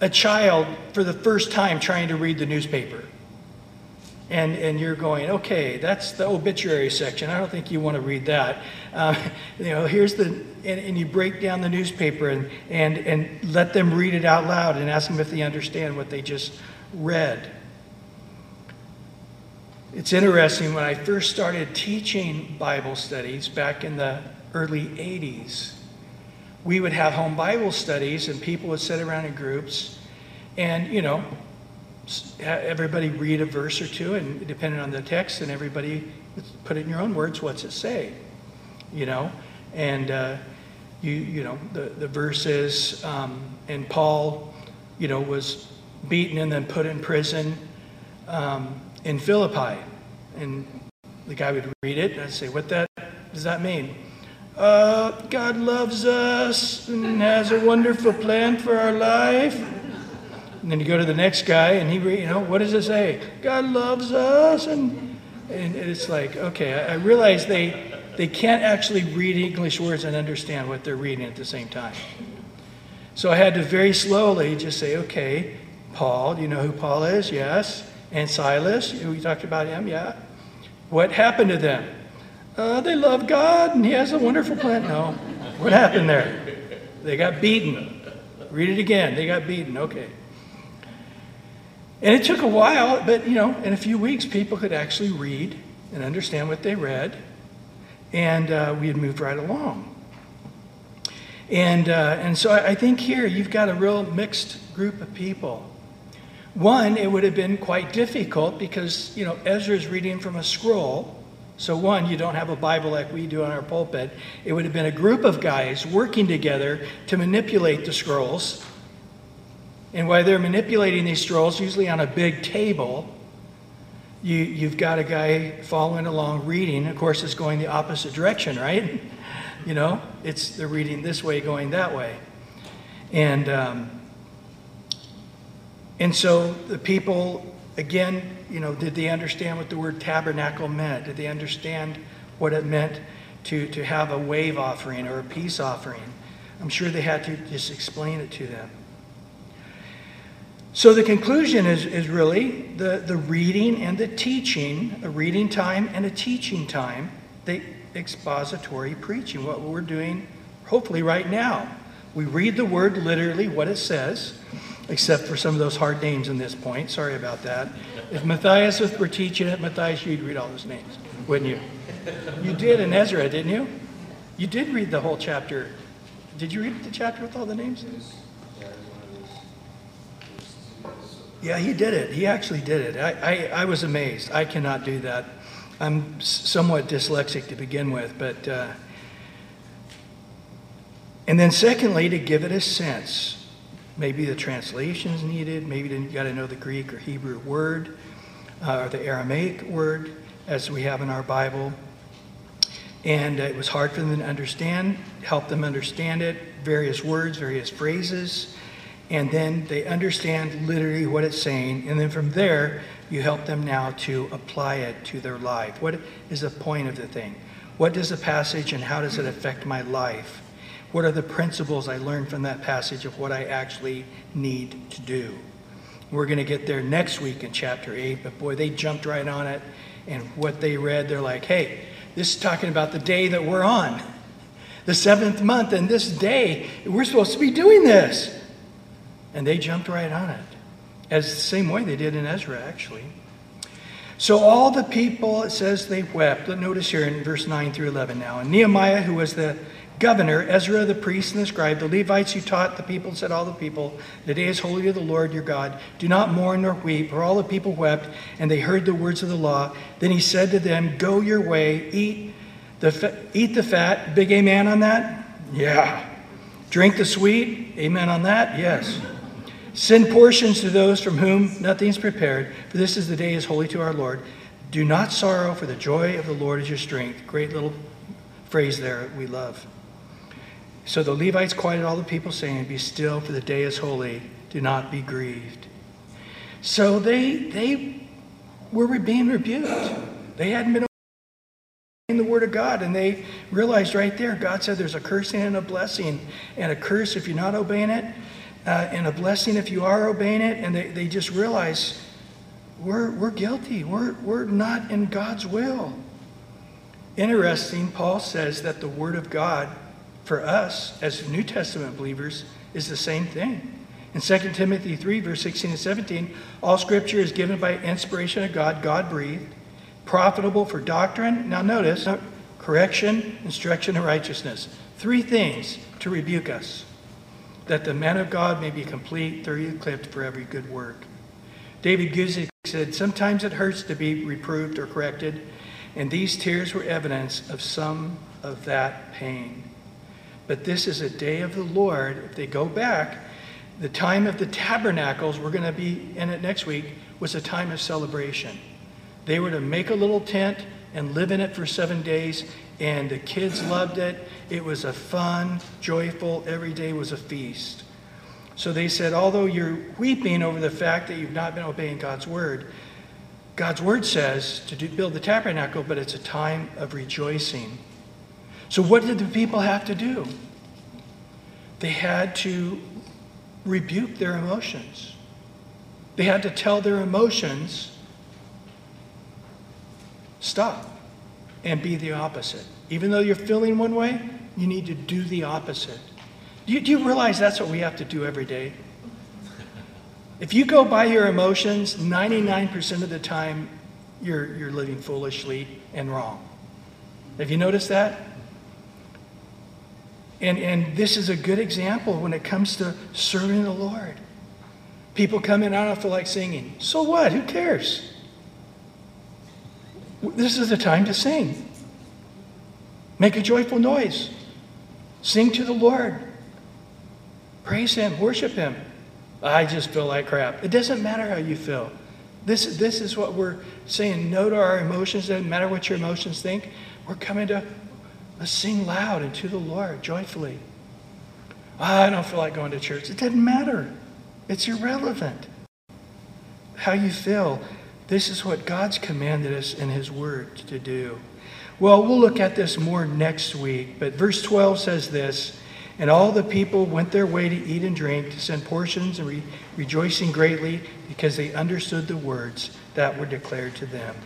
a child for the first time trying to read the newspaper and, and you're going, okay, that's the obituary section. I don't think you want to read that. Um, you know, here's the, and, and, you break down the newspaper and, and, and let them read it out loud and ask them if they understand what they just read. It's interesting, when I first started teaching Bible studies back in the early 80s, we would have home Bible studies and people would sit around in groups and, you know, everybody read a verse or two, and depending on the text, and everybody put it in your own words. What's it say? You know, and uh, you you know the the verse is, um, and Paul, you know, was beaten and then put in prison um, in Philippi, and the guy would read it and I'd say, "What that does that mean?" Uh, God loves us and has a wonderful plan for our life. And then you go to the next guy, and he, you know, what does it say? God loves us, and and it's like, okay, I, I realize they they can't actually read English words and understand what they're reading at the same time. So I had to very slowly just say, okay, Paul, do you know who Paul is? Yes. And Silas, we talked about him, yeah. What happened to them? Uh, they love God and He has a wonderful plan. No. What happened there? They got beaten. Read it again. They got beaten. Okay. And it took a while, but you know, in a few weeks, people could actually read and understand what they read, and uh, we had moved right along. And, uh, and so I think here you've got a real mixed group of people. One, it would have been quite difficult because, you know, Ezra's reading from a scroll. So, one, you don't have a Bible like we do on our pulpit. It would have been a group of guys working together to manipulate the scrolls and while they're manipulating these scrolls, usually on a big table, you, you've got a guy following along reading. Of course, it's going the opposite direction, right? You know, it's they're reading this way, going that way. And, um, and so the people, again, you know, did they understand what the word tabernacle meant? Did they understand what it meant to, to have a wave offering or a peace offering? I'm sure they had to just explain it to them. So the conclusion is, is really the, the reading and the teaching, a reading time and a teaching time, the expository preaching, what we're doing hopefully right now. We read the word literally, what it says, except for some of those hard names in this point. Sorry about that. If Matthias were teaching it, Matthias, you'd read all those names, wouldn't you? You did in Ezra, didn't you? You did read the whole chapter. Did you read the chapter with all the names? Yeah, he did it. He actually did it. I, I, I was amazed. I cannot do that. I'm somewhat dyslexic to begin with, but. Uh, and then, secondly, to give it a sense. Maybe the translation is needed. Maybe you got to know the Greek or Hebrew word uh, or the Aramaic word, as we have in our Bible. And uh, it was hard for them to understand, help them understand it, various words, various phrases and then they understand literally what it's saying, and then from there, you help them now to apply it to their life. What is the point of the thing? What does the passage and how does it affect my life? What are the principles I learned from that passage of what I actually need to do? We're going to get there next week in chapter 8, but boy, they jumped right on it. And what they read, they're like, hey, this is talking about the day that we're on, the seventh month, and this day, we're supposed to be doing this. And they jumped right on it, as the same way they did in Ezra, actually. So all the people, it says they wept. Notice here in verse 9 through 11 now. And Nehemiah, who was the governor, Ezra the priest and the scribe, the Levites who taught the people, said all the people, The day is holy to the Lord your God. Do not mourn nor weep. For all the people wept, and they heard the words of the law. Then he said to them, Go your way, eat the, fa- eat the fat. Big amen on that? Yeah. Drink the sweet. Amen on that? Yes. Send portions to those from whom nothing is prepared, for this is the day is holy to our Lord. Do not sorrow, for the joy of the Lord is your strength. Great little phrase there we love. So the Levites quieted all the people, saying, Be still, for the day is holy. Do not be grieved. So they, they were being rebuked. They hadn't been obeying the word of God, and they realized right there, God said there's a cursing and a blessing, and a curse if you're not obeying it, uh, and a blessing if you are obeying it. And they, they just realize we're, we're guilty. We're, we're not in God's will. Interesting, Paul says that the word of God for us as New Testament believers is the same thing. In 2 Timothy 3, verse 16 and 17, all scripture is given by inspiration of God, God breathed, profitable for doctrine. Now, notice correction, instruction, and righteousness. Three things to rebuke us that the man of God may be complete, thoroughly equipped for every good work. David Guzik said, Sometimes it hurts to be reproved or corrected, and these tears were evidence of some of that pain. But this is a day of the Lord. If they go back, the time of the tabernacles, we're going to be in it next week, was a time of celebration. They were to make a little tent and live in it for seven days, and the kids loved it. It was a fun, joyful, every day was a feast. So they said, although you're weeping over the fact that you've not been obeying God's word, God's word says to do, build the tabernacle, but it's a time of rejoicing. So, what did the people have to do? They had to rebuke their emotions. They had to tell their emotions, stop and be the opposite. Even though you're feeling one way, you need to do the opposite. Do you, do you realize that's what we have to do every day? If you go by your emotions, 99% of the time, you're, you're living foolishly and wrong. Have you noticed that? And, and this is a good example when it comes to serving the Lord. People come in, I don't feel like singing. So what? Who cares? This is the time to sing. Make a joyful noise. Sing to the Lord. Praise Him. Worship Him. I just feel like crap. It doesn't matter how you feel. This, this is what we're saying. No to our emotions. It doesn't matter what your emotions think. We're coming to let's sing loud and to the Lord joyfully. Ah, I don't feel like going to church. It doesn't matter. It's irrelevant. How you feel. This is what God's commanded us in His Word to do. Well, we'll look at this more next week, but verse 12 says this And all the people went their way to eat and drink, to send portions, and re- rejoicing greatly because they understood the words that were declared to them.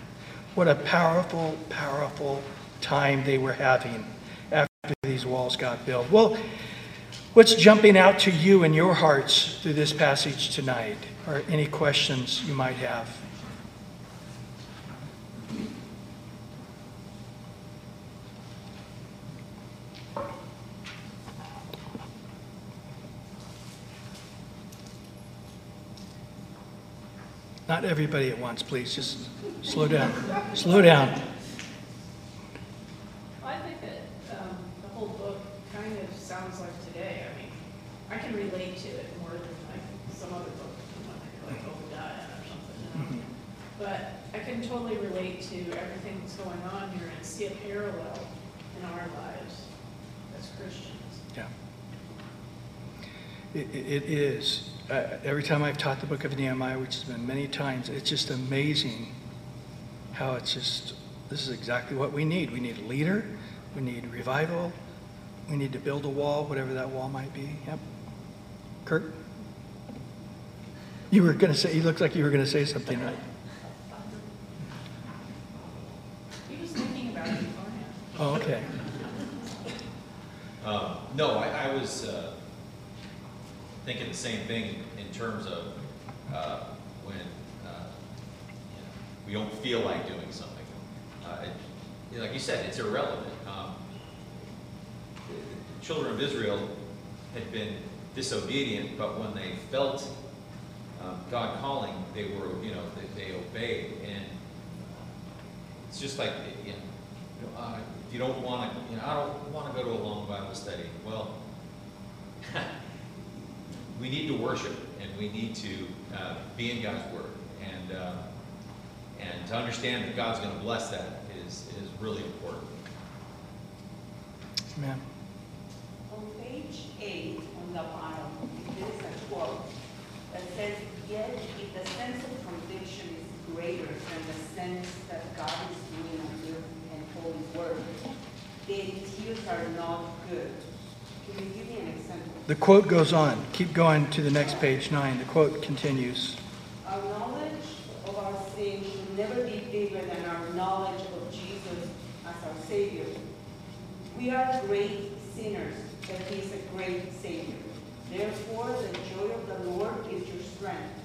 What a powerful, powerful time they were having after these walls got built. Well, what's jumping out to you in your hearts through this passage tonight? Or any questions you might have? Not everybody at once, please. Just slow down. Slow down. I think that um, the whole book kind of sounds like today. I mean, I can relate to it more than like some other know, like Obadiah or something. you know. Mhm. But I can totally relate to everything that's going on here and see a parallel in our lives as Christians. Yeah. It, it it is. Uh, every time I've taught the book of Nehemiah, which has been many times, it's just amazing how it's just, this is exactly what we need. We need a leader, we need revival, we need to build a wall, whatever that wall might be. Yep. Kurt? You were going to say, you looked like you were going to say something, right? He was thinking about it beforehand. Oh, okay. Um, No, I, I was uh, thinking the same thing in terms of uh, when, uh, you know, we don't feel like doing something. Uh, it- Like you said, it's irrelevant. Um, the- the Children of Israel had been disobedient, but when they felt um, God calling, they were, you know, they, they obeyed. And it's just like, you know, uh, if you don't want to, you know, I don't want to go to a long Bible study. Well, we need to worship and we need to uh, be in God's Word. And, uh, and to understand that God's going to bless that is, is really important. Amen. On page eight, on the bottom, there is a quote that says, yet if the sense of conviction is greater than the sense that God is doing a new and holy work, then tears are not good. Can you give me an example? The quote goes on. Keep going to the next page, nine. The quote continues. Our knowledge of our sin should never be bigger than our knowledge of Jesus as our Savior. We are great sinners, but He is a great Savior. Therefore, the joy of the Lord is your strength.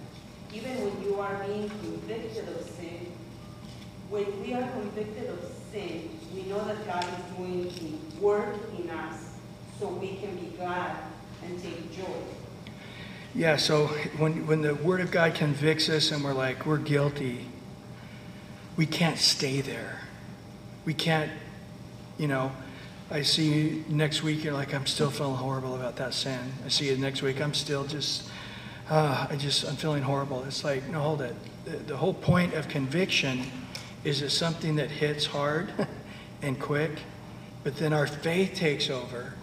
Even when you are being convicted of sin, when we are convicted of sin, we know that God is doing the work in us, so we can be glad and take joy. Yeah, so when, when the Word of God convicts us and we're like, we're guilty, we can't stay there. We can't, you know, I see next week, you're like, I'm still feeling horrible about that sin. I see you next week, I'm still just, uh, I just, I'm feeling horrible. It's like, no, hold it. The, the whole point of conviction is it's something that hits hard and quick, but then our faith takes over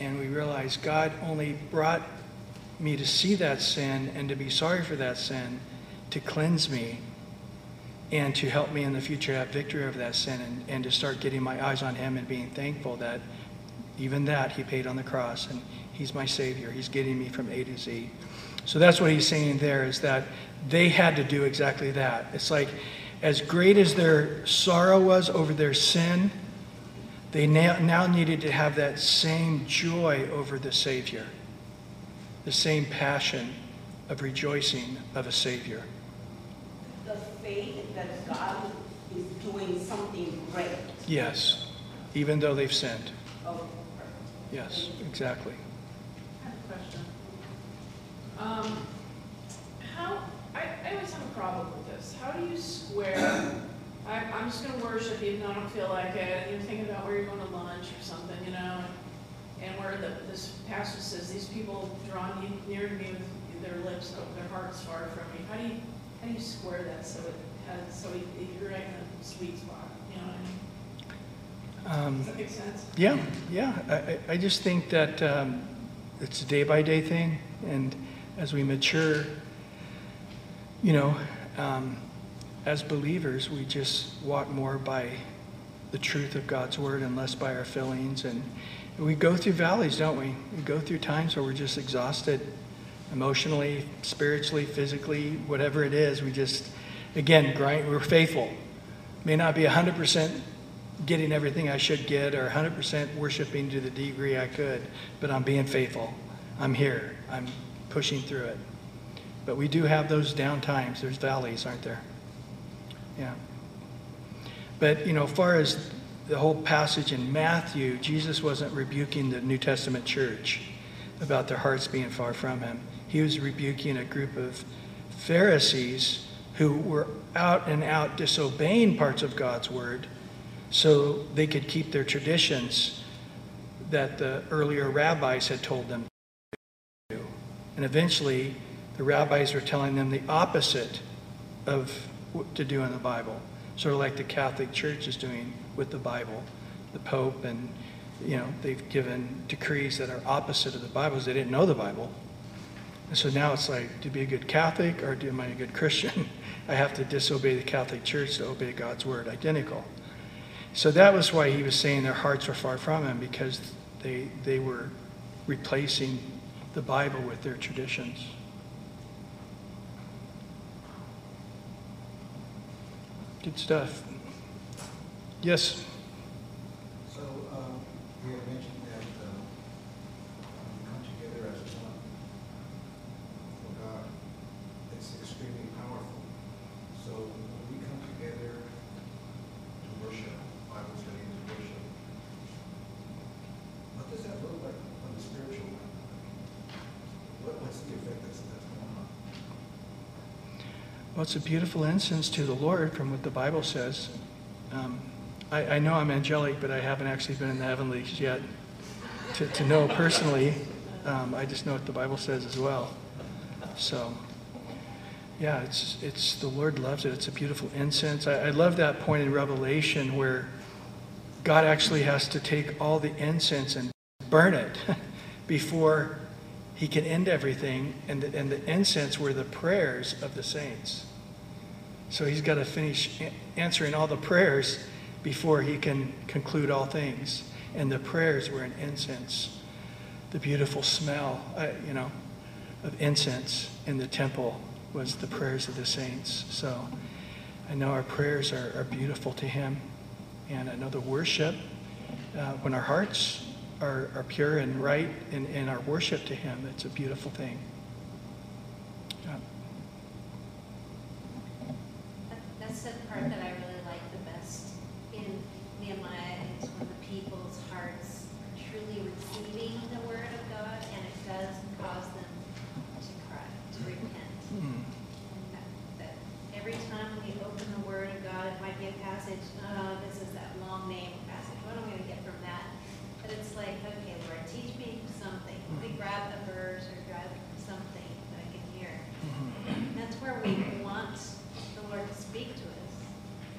and we realize God only brought me to see that sin and to be sorry for that sin, to cleanse me, and to help me in the future have victory over that sin, and, and to start getting my eyes on Him and being thankful that even that He paid on the cross, and He's my Savior. He's getting me from A to Z. So that's what He's saying there is that they had to do exactly that. It's like, as great as their sorrow was over their sin, they now, now needed to have that same joy over the Savior, the same passion of rejoicing of a Savior. The faith that God is doing something great. Yes, even though they've sinned. Oh, Yes, exactly. I have a question. Um, how, I, I always have a problem with this. How do you square, I, I'm just gonna worship even though I don't feel like it, and you're thinking about where you're going to lunch or something, you know? and- And where the, this pastor says, these people draw near to me with their lips, but their hearts far from me. How do you, how do you square that so it has, so it- you're right in a sweet spot, you know what I mean? Um, Does that make sense? Yeah, yeah. I, I- I just think that um, it's a day by day thing, and as we mature, you know, um, as believers, we just walk more by the truth of God's word and less by our feelings. And we go through valleys, don't we? We go through times where we're just exhausted emotionally, spiritually, physically, whatever it is. We just, again, grind, we're faithful. May not be 100% getting everything I should get or 100% worshiping to the degree I could, but I'm being faithful. I'm here. I'm pushing through it. But we do have those down times. There's valleys, aren't there? Yeah. But, you know, far as the whole passage in Matthew, Jesus wasn't rebuking the New Testament church about their hearts being far from him. He was rebuking a group of Pharisees who were out and out disobeying parts of God's word so they could keep their traditions that the earlier rabbis had told them to do. And eventually, the rabbis were telling them the opposite of what to do in the Bible, sort of like the Catholic Church is doing with the Bible. The Pope and, you know, they've given decrees that are opposite of the Bible because they didn't know the Bible. And so now it's like, to be a good Catholic or am I a good Christian? I have to disobey the Catholic Church to obey God's word, identical. So that was why he was saying their hearts were far from him because they, they were replacing the Bible with their traditions. Good stuff. Yes? So, um, we had mentioned that, um, we come together as one for God. It's extremely powerful. So Well, it's a beautiful incense to the Lord from what the Bible says. Um, I, I know I'm angelic, but I haven't actually been in the heavenlies yet to, to know personally. Um, I just know what the Bible says as well. So, yeah, it's, it's the Lord loves it. It's a beautiful incense. I, I love that point in Revelation where God actually has to take all the incense and burn it before he can end everything. And the, and the incense were the prayers of the saints. So he's got to finish answering all the prayers before he can conclude all things. And the prayers were an incense. The beautiful smell, uh, you know, of incense in the temple was the prayers of the saints. So I know our prayers are, are beautiful to him. And I know the worship, uh, when our hearts are, are pure and right in, in our worship to him, it's a beautiful thing. Yeah. That's the part that I really like the best in Nehemiah, is when the people's hearts are truly receiving the word of God, and it does cause them to cry, to repent. Mm. And that, that every time when you open the word of God, it might be a passage, oh, this is that long name passage, what am I gonna get from that? But it's like, okay, Lord, teach me something, let me grab a verse or grab something that I can hear. Mhm. That's where we want the Lord to speak to us.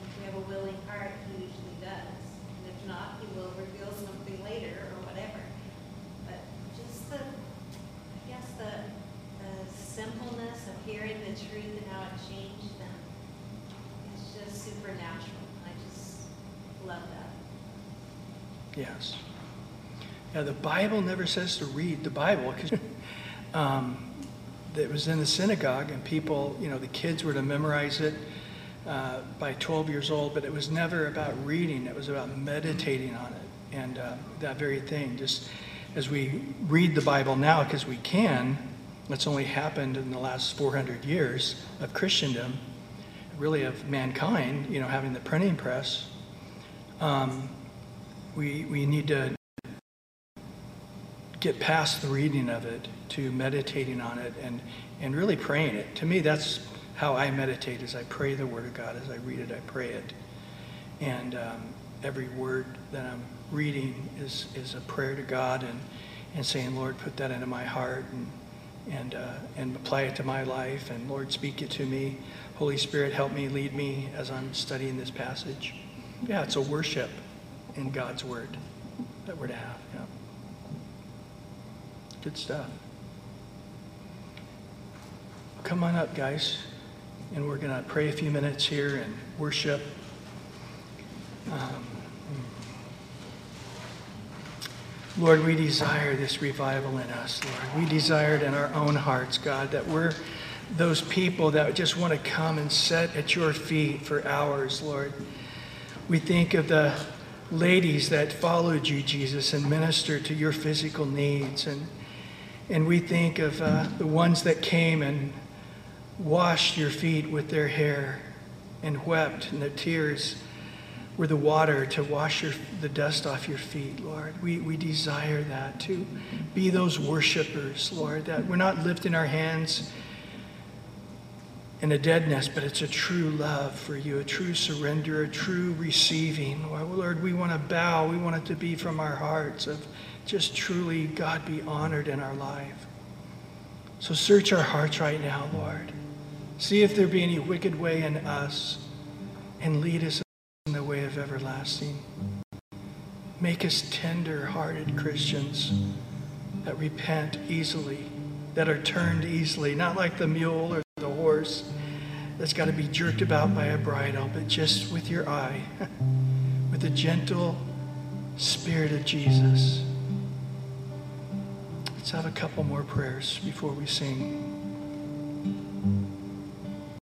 If we have a willing heart, He usually does. And if not, He will reveal something later or whatever. But just the, I guess the, the simpleness of hearing the truth and how it changed them is just supernatural. I just love that. Yes. Yeah, the Bible never says to read the Bible because um, it was in the synagogue and people, you know, the kids were to memorize it uh, by 12 years old, but it was never about reading. It was about meditating on it and uh, that very thing. Just as we read the Bible now, because we can, that's only happened in the last 400 years of Christendom, really of mankind, you know, having the printing press. Um, we, we need to get past the reading of it to meditating on it and, and really praying it. To me, that's how I meditate is I pray the Word of God. As I read it, I pray it. And um, every word that I'm reading is, is a prayer to God and, and saying, Lord, put that into my heart and, and, uh, and apply it to my life. And Lord, speak it to me. Holy Spirit, help me, lead me as I'm studying this passage. Yeah, it's a worship in God's Word that we're to have. Yeah. Good stuff. Come on up, guys, and we're going to pray a few minutes here and worship. Um, Lord, we desire this revival in us, Lord. We desire it in our own hearts, God, that we're those people that just want to come and sit at your feet for hours, Lord. We think of the ladies that followed you, Jesus, and ministered to your physical needs. And, and we think of uh, the ones that came and washed your feet with their hair and wept, and their tears were the water to wash your, the dust off your feet, Lord. We, we desire that, to be those worshipers, Lord, that we're not lifting our hands in a deadness, but it's a true love for you, a true surrender, a true receiving. Lord, we want to bow. We want it to be from our hearts of just truly, God, be honored in our life. So search our hearts right now, Lord. See if there be any wicked way in us and lead us in the way of everlasting. Make us tender hearted Christians that repent easily, that are turned easily, not like the mule or the horse that's got to be jerked about by a bridle, but just with your eye, with the gentle spirit of Jesus. Let's have a couple more prayers before we sing.